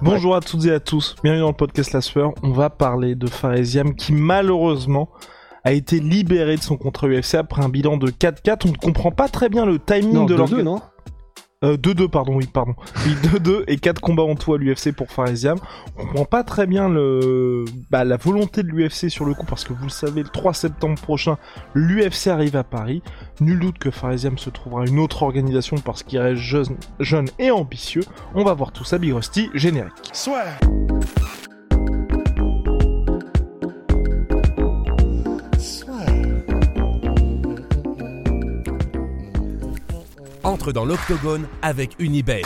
Bonjour à toutes et à tous, bienvenue dans le podcast La Sueur. On va parler de Faresiam qui malheureusement a été libéré de son contrat UFC après un bilan de 4-4. On ne comprend pas très bien le timing de l'enquête. Euh, 2-2, pardon, oui, pardon. Oui, 2-2 et 4 combats en tout à l'UFC pour Farisiam. On ne comprend pas très bien bah, la volonté de l'UFC sur le coup, parce que vous le savez, le 3 septembre prochain, l'UFC arrive à Paris. Nul doute que Farisiam se trouvera une autre organisation parce qu'il reste jeune, jeune et ambitieux. On va voir tout ça, Big Rusty, générique. Soit. Dans l'octogone avec Unibet.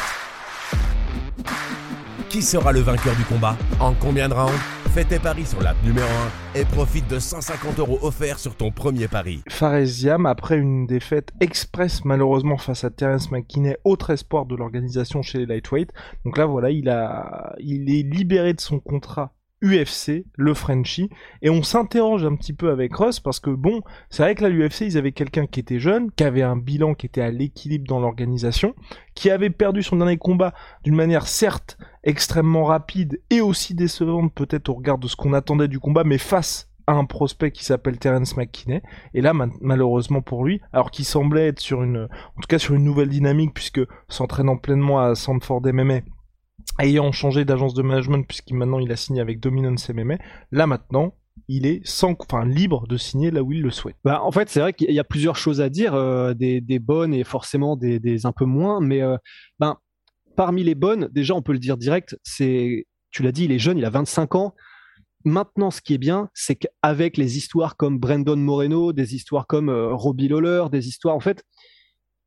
Qui sera le vainqueur du combat? En combien de rounds? Fais tes paris sur l'app numéro 1 et profite de 150 euros offerts sur ton premier pari. Faresiam, après une défaite express malheureusement face à Terence McKinney, autre espoir de l'organisation chez les lightweight. Donc là voilà, il a, il est libéré de son contrat UFC, le Frenchie, et on s'interroge un petit peu avec Ross parce que bon, c'est vrai que là l'UFC ils avaient quelqu'un qui était jeune, qui avait un bilan qui était à l'équilibre dans l'organisation, qui avait perdu son dernier combat d'une manière certes extrêmement rapide et aussi décevante peut-être au regard de ce qu'on attendait du combat, mais face à un prospect qui s'appelle Terence McKinney. Et là, ma- malheureusement pour lui, alors qu'il semblait être sur une, en tout cas sur une nouvelle dynamique, puisque s'entraînant pleinement à Sanford MMA, ayant changé d'agence de management, puisqu'il maintenant il a signé avec Dominance MMA, là maintenant, il est sans, enfin libre de signer là où il le souhaite. Bah, en fait, c'est vrai qu'il y a plusieurs choses à dire, euh, des, bonnes et forcément des, des un peu moins. Mais euh, ben, parmi les bonnes, déjà, on peut le dire direct, c'est, tu l'as dit, il est jeune, il a 25 ans. Maintenant, ce qui est bien, c'est qu'avec les histoires comme Brandon Moreno, des histoires comme euh, Robbie Lawler, des histoires, en fait,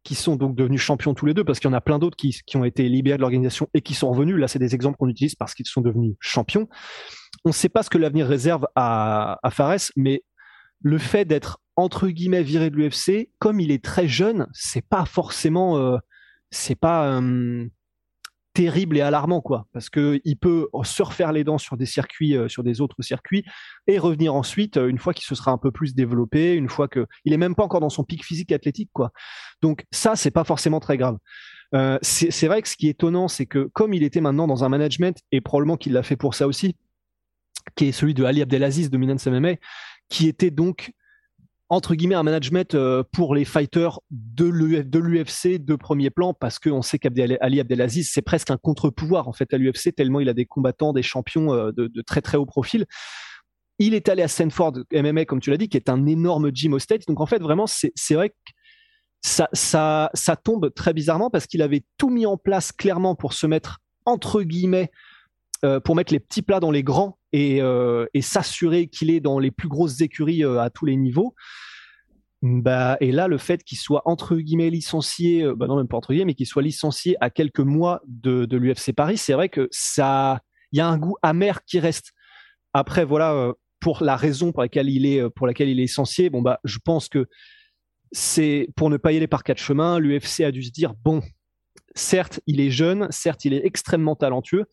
qui sont donc devenus champions tous les deux, parce qu'il y en a plein d'autres qui, qui ont été libérés de l'organisation et qui sont revenus. Là, c'est des exemples qu'on utilise parce qu'ils sont devenus champions. On ne sait pas ce que l'avenir réserve à, à Fares, mais le fait d'être entre guillemets viré de l'UFC, comme il est très jeune, c'est pas forcément, euh, c'est pas euh, terrible et alarmant quoi, parce que il peut se refaire les dents sur des circuits, euh, sur des autres circuits, et revenir ensuite euh, une fois qu'il se sera un peu plus développé, une fois que il est même pas encore dans son pic physique athlétique quoi. Donc ça c'est pas forcément très grave. Euh, c'est vrai que ce qui est étonnant, c'est que comme il était maintenant dans un management et probablement qu'il l'a fait pour ça aussi, qui est celui de Ali Abdelaziz de Minance MMA, qui était donc entre guillemets un management euh, pour les fighters de l'U- de l'UFC de premier plan parce qu'on sait qu'Ali Abdelaziz c'est presque un contre-pouvoir en fait à l'UFC tellement il a des combattants, des champions euh, de, très très haut profil. Il est allé à Stanford MMA comme tu l'as dit qui est un énorme gym au States donc en fait vraiment c'est c'est vrai que ça, ça, ça tombe très bizarrement parce qu'il avait tout mis en place clairement pour se mettre entre guillemets euh, pour mettre les petits plats dans les grands et, euh, et s'assurer qu'il est dans les plus grosses écuries euh, à tous les niveaux. Bah, et là, le fait qu'il soit entre guillemets licencié, euh, bah non même pas entre guillemets, mais qu'il soit licencié à quelques mois de, l'UFC Paris, c'est vrai que ça, il y a un goût amer qui reste. Après, voilà, pour la raison pour laquelle il est, pour laquelle il est licencié, bon bah, je pense que c'est pour ne pas y aller par quatre chemins. L'UFC a dû se dire bon, certes, il est jeune, certes, il est extrêmement talentueux,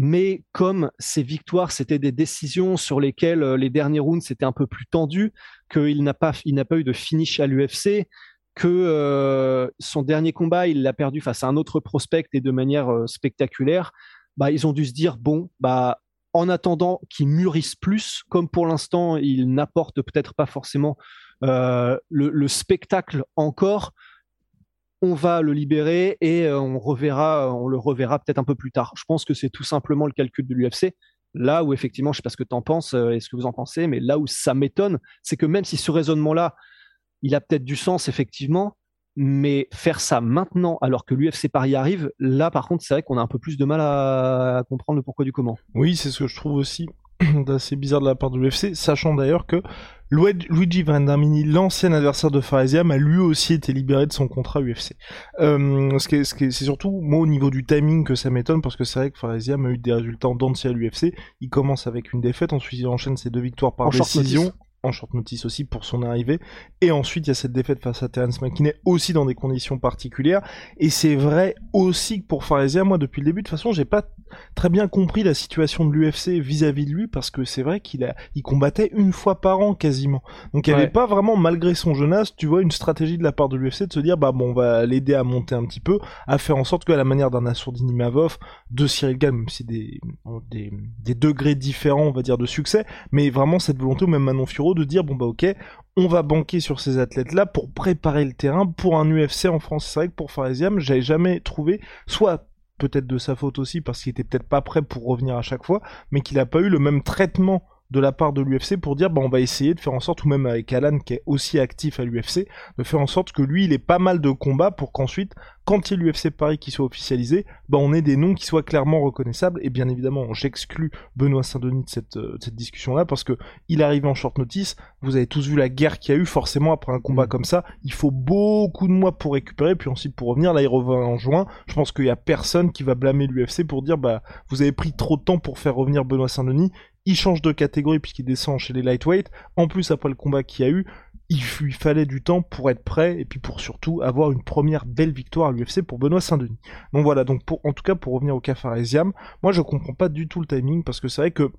mais comme ces victoires, c'était des décisions sur lesquelles euh, les derniers rounds c'était un peu plus tendu, qu'il n'a pas, il n'a pas eu de finish à l'UFC, que euh, son dernier combat, il l'a perdu face à un autre prospect et de manière euh, spectaculaire, bah, ils ont dû se dire bon, bah, en attendant qu'il mûrisse plus, comme pour l'instant, il n'apporte peut-être pas forcément le spectacle encore, on va le libérer et euh, on reverra, on le reverra peut-être un peu plus tard. Je pense que c'est tout simplement le calcul de l'UFC. Là où effectivement, je sais pas ce que tu en penses euh, et ce que vous en pensez, mais là où ça m'étonne, c'est que même si ce raisonnement-là, il a peut-être du sens effectivement, mais faire ça maintenant alors que l'UFC Paris arrive, là par contre, c'est vrai qu'on a un peu plus de mal à comprendre le pourquoi du comment. Oui, c'est ce que je trouve aussi. d'assez bizarre de la part de l'UFC, sachant d'ailleurs que Luigi Vendamini, l'ancien adversaire de Faresiam, a lui aussi été libéré de son contrat UFC. Euh, ce qui c'est surtout moi au niveau du timing que ça m'étonne parce que c'est vrai que Faresiam a eu des résultats en dentier à l'UFC. Il commence avec une défaite, ensuite il enchaîne ses deux victoires par décision en short notice aussi pour son arrivée. Et ensuite, il y a cette défaite face à Terence McKinney aussi dans des conditions particulières. Et c'est vrai aussi que pour Faresia, moi, depuis le début, de toute façon, j'ai pas très bien compris la situation de l'UFC vis-à-vis de lui parce que c'est vrai qu'il a, il combattait une fois par an quasiment. Donc il n'y avait pas vraiment, malgré son jeune âge, tu vois, une stratégie de la part de l'UFC de se dire, bah bon, on va l'aider à monter un petit peu, à faire en sorte que à la manière d'un Assourdini Mavov, de Cyril Gann, même si des, des, des degrés différents, on va dire, de succès, mais vraiment cette volonté, ou même Manon Furo, de dire bon bah ok, on va banquer sur ces athlètes-là pour préparer le terrain pour un UFC en France. C'est vrai que pour Faresiam, j'avais jamais trouvé, soit peut-être de sa faute aussi parce qu'il était peut-être pas prêt pour revenir à chaque fois, mais qu'il a pas eu le même traitement de la part de l'UFC pour dire bah on va essayer de faire en sorte ou même avec Alan qui est aussi actif à l'UFC de faire en sorte que lui il ait pas mal de combats pour qu'ensuite quand il y ait l'UFC Paris qui soit officialisé, bah on ait des noms qui soient clairement reconnaissables. Et bien évidemment, j'exclus Benoît Saint-Denis de cette, euh, cette discussion-là parce que il arrive en short notice. Vous avez tous vu la guerre qu'il y a eu. Forcément, après un combat mm. comme ça, il faut beaucoup de mois pour récupérer, puis ensuite pour revenir. Là, il revient en juin. Je pense qu'il y a personne qui va blâmer l'UFC pour dire bah vous avez pris trop de temps pour faire revenir Benoît Saint-Denis. Il change de catégorie puisqu'il descend chez les lightweight. En plus, après le combat qu'il y a eu, il lui fallait du temps pour être prêt et puis pour surtout avoir une première belle victoire à l'UFC pour Benoît Saint-Denis. Donc voilà, donc en tout cas pour revenir au cas Faresiam, moi je comprends pas du tout le timing parce que c'est vrai que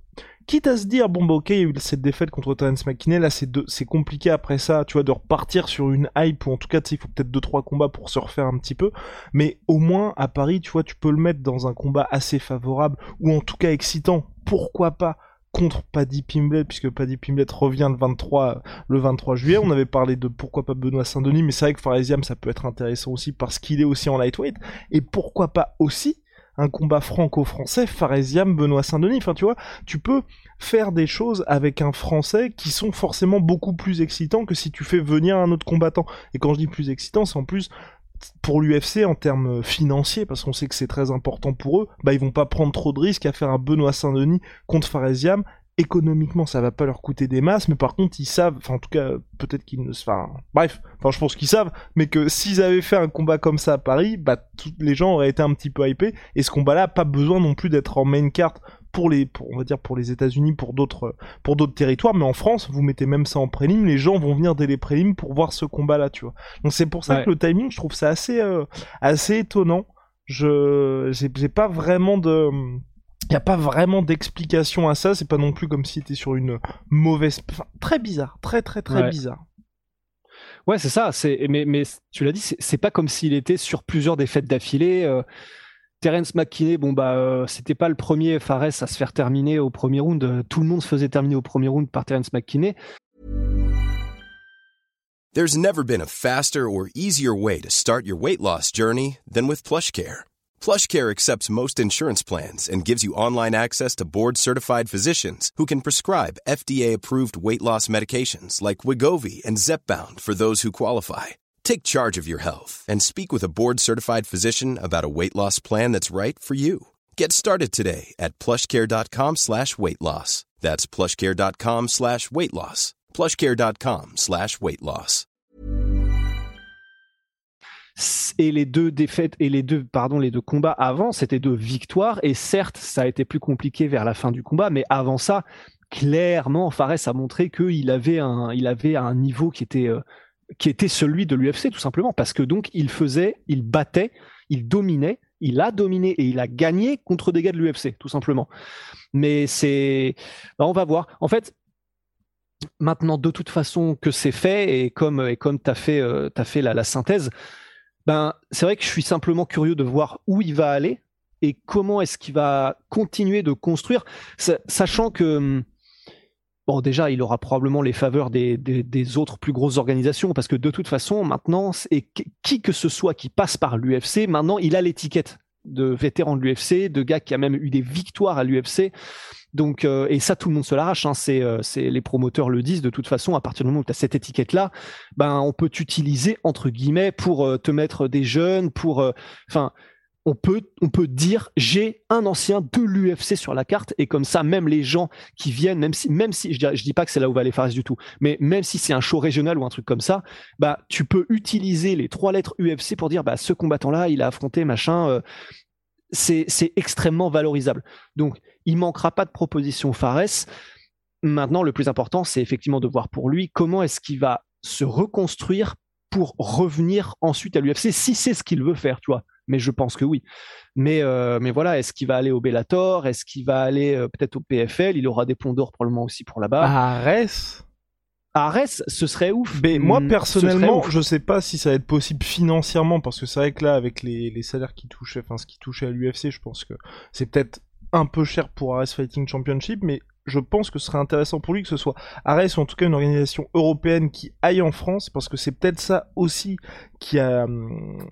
quitte à se dire bon bah ok il y a eu cette défaite contre Terence McKinney là c'est c'est compliqué après ça tu vois de repartir sur une hype ou en tout cas il faut peut-être deux trois combats pour se refaire un petit peu mais au moins à Paris tu vois tu peux le mettre dans un combat assez favorable ou en tout cas excitant pourquoi pas contre Paddy Pimblet, puisque Paddy Pimblet revient le 23, le 23 juillet. On avait parlé de pourquoi pas Benoît Saint-Denis, mais c'est vrai que Faresiam, ça peut être intéressant aussi parce qu'il est aussi en lightweight. Et pourquoi pas aussi un combat franco-français, Faresiam, Benoît Saint-Denis. Enfin, tu vois, tu peux faire des choses avec un français qui sont forcément beaucoup plus excitants que si tu fais venir un autre combattant. Et quand je dis plus excitant, c'est en plus pour l'UFC en termes financiers, parce qu'on sait que c'est très important pour eux, bah ils vont pas prendre trop de risques à faire un Benoît Saint-Denis contre Faresiam. Économiquement, ça va pas leur coûter des masses, mais par contre, ils savent, enfin en tout cas, peut-être qu'ils ne, enfin bref, enfin je pense qu'ils savent, mais que s'ils avaient fait un combat comme ça à Paris, bah tous les gens auraient été un petit peu hypés. Et ce combat-là, pas besoin non plus d'être en main carte pour les, on va dire pour les États-Unis, pour d'autres, pour d'autres territoires, mais en France, vous mettez même ça en prélim, les gens vont venir dès les prélims pour voir ce combat-là, tu vois. Donc c'est pour ça que le timing, je trouve ça assez, euh, assez étonnant. Je, j'ai pas vraiment de, il n'y a pas vraiment d'explication à ça, c'est pas non plus comme si était sur une mauvaise. Enfin, très bizarre, très très très bizarre. Ouais, c'est ça. C'est mais, mais tu l'as dit, c'est pas comme s'il était sur plusieurs défaites d'affilée. Euh, Terence McKinney, bon bah euh, c'était pas le premier Fares à se faire terminer au premier round. Tout le monde se faisait terminer au premier round par Terence McKinney. There's never been a faster or easier way to start your weight loss journey than with PlushCare. PlushCare accepts most insurance plans and gives you online access to board-certified physicians who can prescribe FDA-approved weight loss medications like Wigovi and Zepbound for those who qualify. Take charge of your health and speak with a board certified physician about a weight loss plan that's right for you. Get started today at plushcare.com slash weight loss. That's plushcare.com slash weight loss. Plushcare.com slash weight loss. Et les deux défaites et les deux, pardon, les deux combats avant, c'était deux victoires. Et certes, ça a été plus compliqué vers la fin du combat, mais avant ça, clairement, Fares a montré qu'il avait un, il avait un niveau qui était, euh, qui était celui de l'UFC tout simplement parce que donc il faisait, il battait, il dominait, il a dominé et il a gagné contre des gars de l'UFC tout simplement. Mais c'est, bah, on va voir. En fait, maintenant de toute façon que c'est fait et comme et comme t'as fait euh, as fait la, la synthèse, ben c'est vrai que je suis simplement curieux de voir où il va aller et comment est-ce qu'il va continuer de construire, sachant que hum, Bon, déjà, il aura probablement les faveurs des, autres plus grosses organisations, parce que de toute façon, maintenant, et qui que ce soit qui passe par l'UFC, maintenant, il a l'étiquette de vétéran de l'UFC, de gars qui a même eu des victoires à l'UFC. Donc, euh, et ça, tout le monde se l'arrache. Hein, c'est, euh, c'est les promoteurs le disent. De toute façon, à partir du moment où tu as cette étiquette-là, ben, on peut t'utiliser entre guillemets pour euh, te mettre des jeunes, pour, enfin on peut, dire j'ai un ancien de l'UFC sur la carte et comme ça même les gens qui viennent même si même si je dis, dis pas que c'est là où va aller Fares du tout mais même si c'est un show régional ou un truc comme ça bah tu peux utiliser les trois lettres UFC pour dire bah ce combattant là il a affronté machin euh, c'est extrêmement valorisable. Donc il manquera pas de propositions Fares. Maintenant le plus important c'est effectivement de voir pour lui comment est-ce qu'il va se reconstruire pour revenir ensuite à l'UFC si c'est ce qu'il veut faire tu vois mais je pense que oui. Mais, euh, mais voilà, est-ce qu'il va aller au Bellator? Est-ce qu'il va aller euh, peut-être au PFL Il aura des ponts d'or probablement aussi pour là-bas. À Arès? À Arès, ce serait ouf. Mais moi, hmm, personnellement, je sais pas si ça va être possible financièrement, parce que c'est vrai que là, avec les, les salaires qui touchaient, enfin, ce qui touchait à l'UFC, je pense que c'est peut-être un peu cher pour Ares Fighting Championship, mais je pense que ce serait intéressant pour lui que ce soit Ares ou en tout cas une organisation européenne qui aille en France, parce que c'est peut-être ça aussi qui a, hum,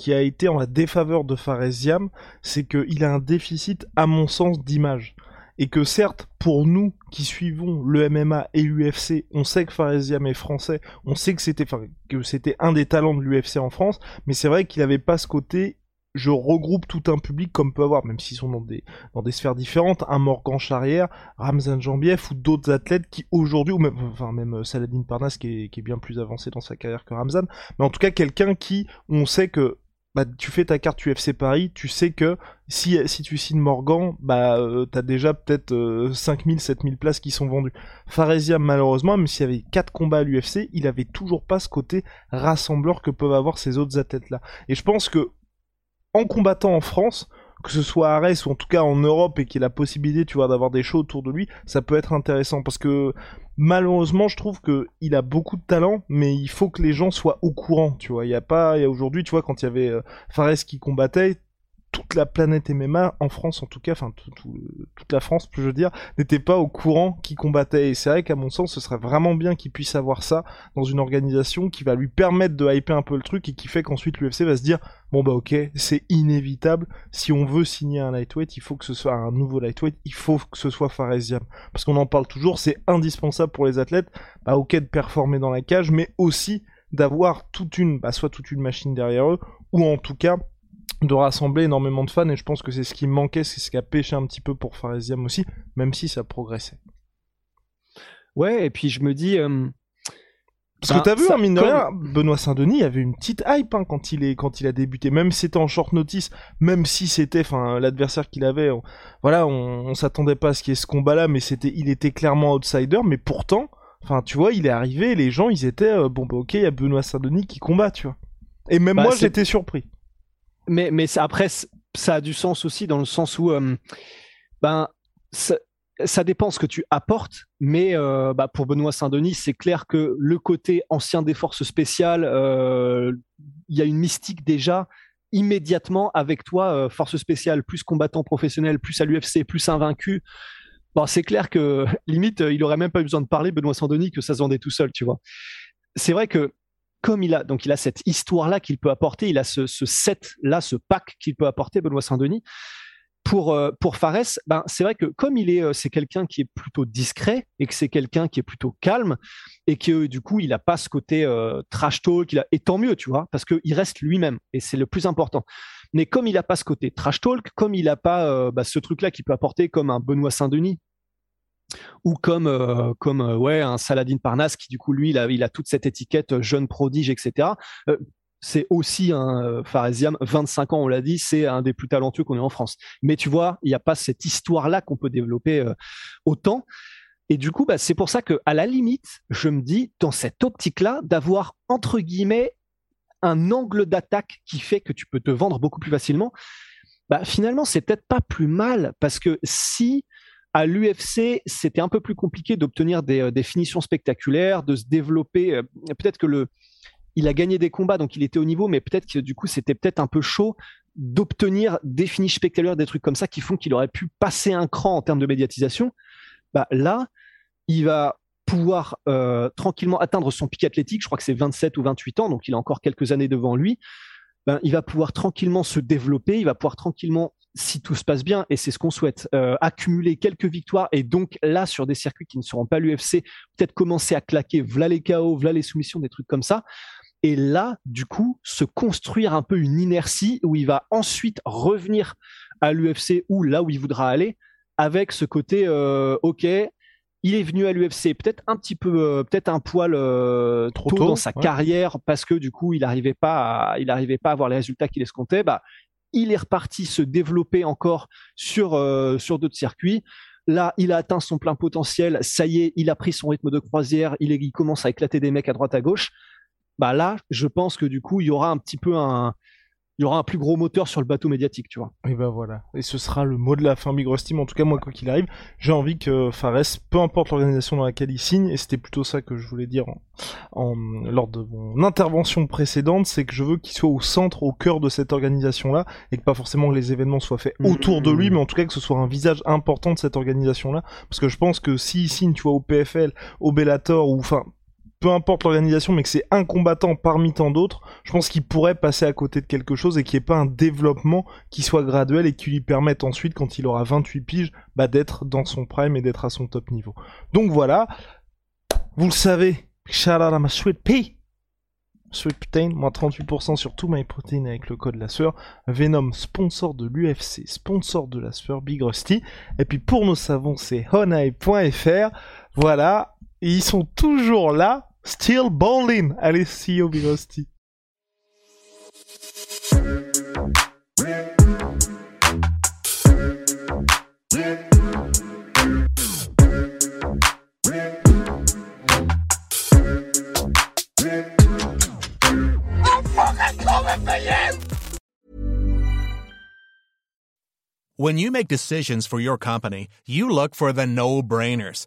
qui a été en la défaveur de Faresiam, c'est qu'il a un déficit, à mon sens, d'image. Et que certes, pour nous qui suivons le MMA et l'UFC, on sait que Faresiam est français, on sait que c'était que c'était un des talents de l'UFC en France, mais c'est vrai qu'il n'avait pas ce côté je regroupe tout un public comme peut avoir, même s'ils sont dans des, dans des sphères différentes, un Morgan Charrière, Ramzan Jambiev ou d'autres athlètes qui aujourd'hui, ou même, enfin même euh, Saladin Parnas qui est, qui est bien plus avancé dans sa carrière que Ramzan, mais en tout cas quelqu'un qui, on sait que bah, tu fais ta carte UFC Paris, tu sais que si, si tu signes Morgan, bah, euh, t'as déjà peut-être euh, 5000, 7000 places qui sont vendues. Faresiam, malheureusement, même s'il y avait 4 combats à l'UFC, il avait toujours pas ce côté rassembleur que peuvent avoir ces autres athlètes-là. Et je pense que, en combattant en France, que ce soit à ou en tout cas en Europe et qu'il ait la possibilité, tu vois, d'avoir des shows autour de lui, ça peut être intéressant parce que malheureusement, je trouve que il a beaucoup de talent, mais il faut que les gens soient au courant, tu vois. Il y a pas, il y a aujourd'hui, tu vois, quand il y avait euh, Fares qui combattait, toute la planète MMA, en France en tout cas, enfin toute la France, je veux dire, n'était pas au courant qui combattait. Et c'est vrai qu'à mon sens, ce serait vraiment bien qu'il puisse avoir ça dans une organisation qui va lui permettre de hyper un peu le truc et qui fait qu'ensuite l'UFC va se dire bon bah ok, c'est inévitable. Si on veut signer un lightweight, il faut que ce soit un nouveau lightweight, il faut que ce soit Faresiam. Parce qu'on en parle toujours, c'est indispensable pour les athlètes, bah ok de performer dans la cage, mais aussi d'avoir toute une, bah, soit toute une machine derrière eux, ou en tout cas de rassembler énormément de fans et je pense que c'est ce qui manquait, c'est ce qui a pêché un petit peu pour Faresiam aussi, même si ça progressait. Ouais, et puis je me dis. Euh, Parce que bah, t'as vu, hein, mine de rien, Benoît Saint-Denis avait une petite hype hein, quand, il est, quand il a débuté, même si c'était en short notice, même si c'était l'adversaire qu'il avait, on, voilà, on, s'attendait pas à ce qu'il y ait ce combat-là, mais c'était, il était clairement outsider, mais pourtant, enfin, tu vois, il est arrivé, les gens, ils étaient, euh, bon, bah ok, il y a Benoît Saint-Denis qui combat, tu vois. Et même bah, moi, j'étais surpris mais, mais après, ça a du sens aussi dans le sens où, euh, ben, ça, dépend ce que tu apportes, mais euh, bah, pour Benoît Saint-Denis, c'est clair que le côté ancien des forces spéciales, euh, il y a une mystique déjà immédiatement avec toi, force spéciale, plus combattant professionnel, plus à l'UFC, plus invaincu. Bon, c'est clair que limite, il aurait même pas eu besoin de parler, Benoît Saint-Denis, que ça se vendait tout seul, tu vois. C'est vrai que comme il a donc il a cette histoire là qu'il peut apporter, il a ce, set là, ce pack qu'il peut apporter Benoît Saint-Denis. Pour euh, pour Fares, ben c'est vrai que comme il est euh, c'est quelqu'un qui est plutôt discret et que c'est quelqu'un qui est plutôt calme et que du coup il a pas ce côté euh, trash talk, a, et tant mieux tu vois parce que il reste lui-même et c'est le plus important. Mais comme il a pas ce côté trash talk, comme il a pas bah, ce truc là qu'il peut apporter comme un Benoît Saint-Denis ou comme euh, comme euh, ouais un Saladin Parnas qui du coup lui il a, il a toute cette étiquette euh, jeune prodige etc c'est aussi un Faresiam 25 ans on l'a dit c'est un des plus talentueux qu'on ait en France. Mais tu vois il n'y a pas cette histoire là qu'on peut développer autant. Et du coup bah, c'est pour ça que à la limite je me dis dans cette optique là d'avoir entre guillemets un angle d'attaque qui fait que tu peux te vendre beaucoup plus facilement bah finalement c'est peut-être pas plus mal parce que si à l'UFC, c'était un peu plus compliqué d'obtenir des, euh, finitions spectaculaires, de se développer. Euh, peut-être que le, il a gagné des combats, donc il était au niveau, mais peut-être que du coup, c'était peut-être un peu chaud d'obtenir des finishes spectaculaires, des trucs comme ça qui font qu'il aurait pu passer un cran en termes de médiatisation. Bah, là, il va pouvoir euh, tranquillement atteindre son pic athlétique. Je crois que c'est 27 ou 28 ans, donc il a encore quelques années devant lui. Ben, il va pouvoir tranquillement se développer, il va pouvoir tranquillement si tout se passe bien, et c'est ce qu'on souhaite, euh, accumuler quelques victoires, et donc là, sur des circuits qui ne seront pas l'UFC, peut-être commencer à claquer, v'là les KO, v'là les soumissions, des trucs comme ça. et là, du coup, se construire un peu une inertie où il va ensuite revenir à l'UFC ou là où il voudra aller avec ce côté, euh, ok, il est venu à l'UFC peut-être un petit peu, euh, peut-être un poil euh, trop tôt, dans sa carrière parce que du coup il n'arrivait pas, à, il arrivait pas à avoir les résultats qu'il escomptait. Bah, il est reparti se développer encore sur sur d'autres circuits. Là, il a atteint son plein potentiel. Ça y est, il a pris son rythme de croisière. Il, il commence à éclater des mecs à droite à gauche bah là, je pense que du coup, il y aura un petit peu un, il y aura un plus gros moteur sur le bateau médiatique, tu vois. Et ben voilà. Et ce sera le mot de la fin, Big Rusty. en tout cas, moi, quoi qu'il arrive, j'ai envie que Fares, peu importe l'organisation dans laquelle il signe, et c'était plutôt ça que je voulais dire en, lors de mon intervention précédente, c'est que je veux qu'il soit au centre, au cœur de cette organisation-là, et que pas forcément que les événements soient faits autour de lui, mais en tout cas que ce soit un visage important de cette organisation-là. Parce que je pense que s'il signe, tu vois, au PFL, au Bellator, ou enfin, peu importe l'organisation, mais que c'est un combattant parmi tant d'autres, je pense qu'il pourrait passer à côté de quelque chose et qu'il n'y ait pas un développement qui soit graduel et qui lui permette ensuite, quand il aura 28 piges, bah, d'être dans son prime et d'être à son top niveau. Donc voilà, vous le savez, à ma sweet pea, sweet protein, moins 38% sur tout my protein avec le code la sueur, Venom, sponsor de l'UFC, sponsor de la sueur, Big Rusty, et puis pour nos savons, c'est honai.fr, voilà, ils sont toujours là Still bowling. Allez, see you, Rusty. When you make decisions for your company, you look for the no-brainers.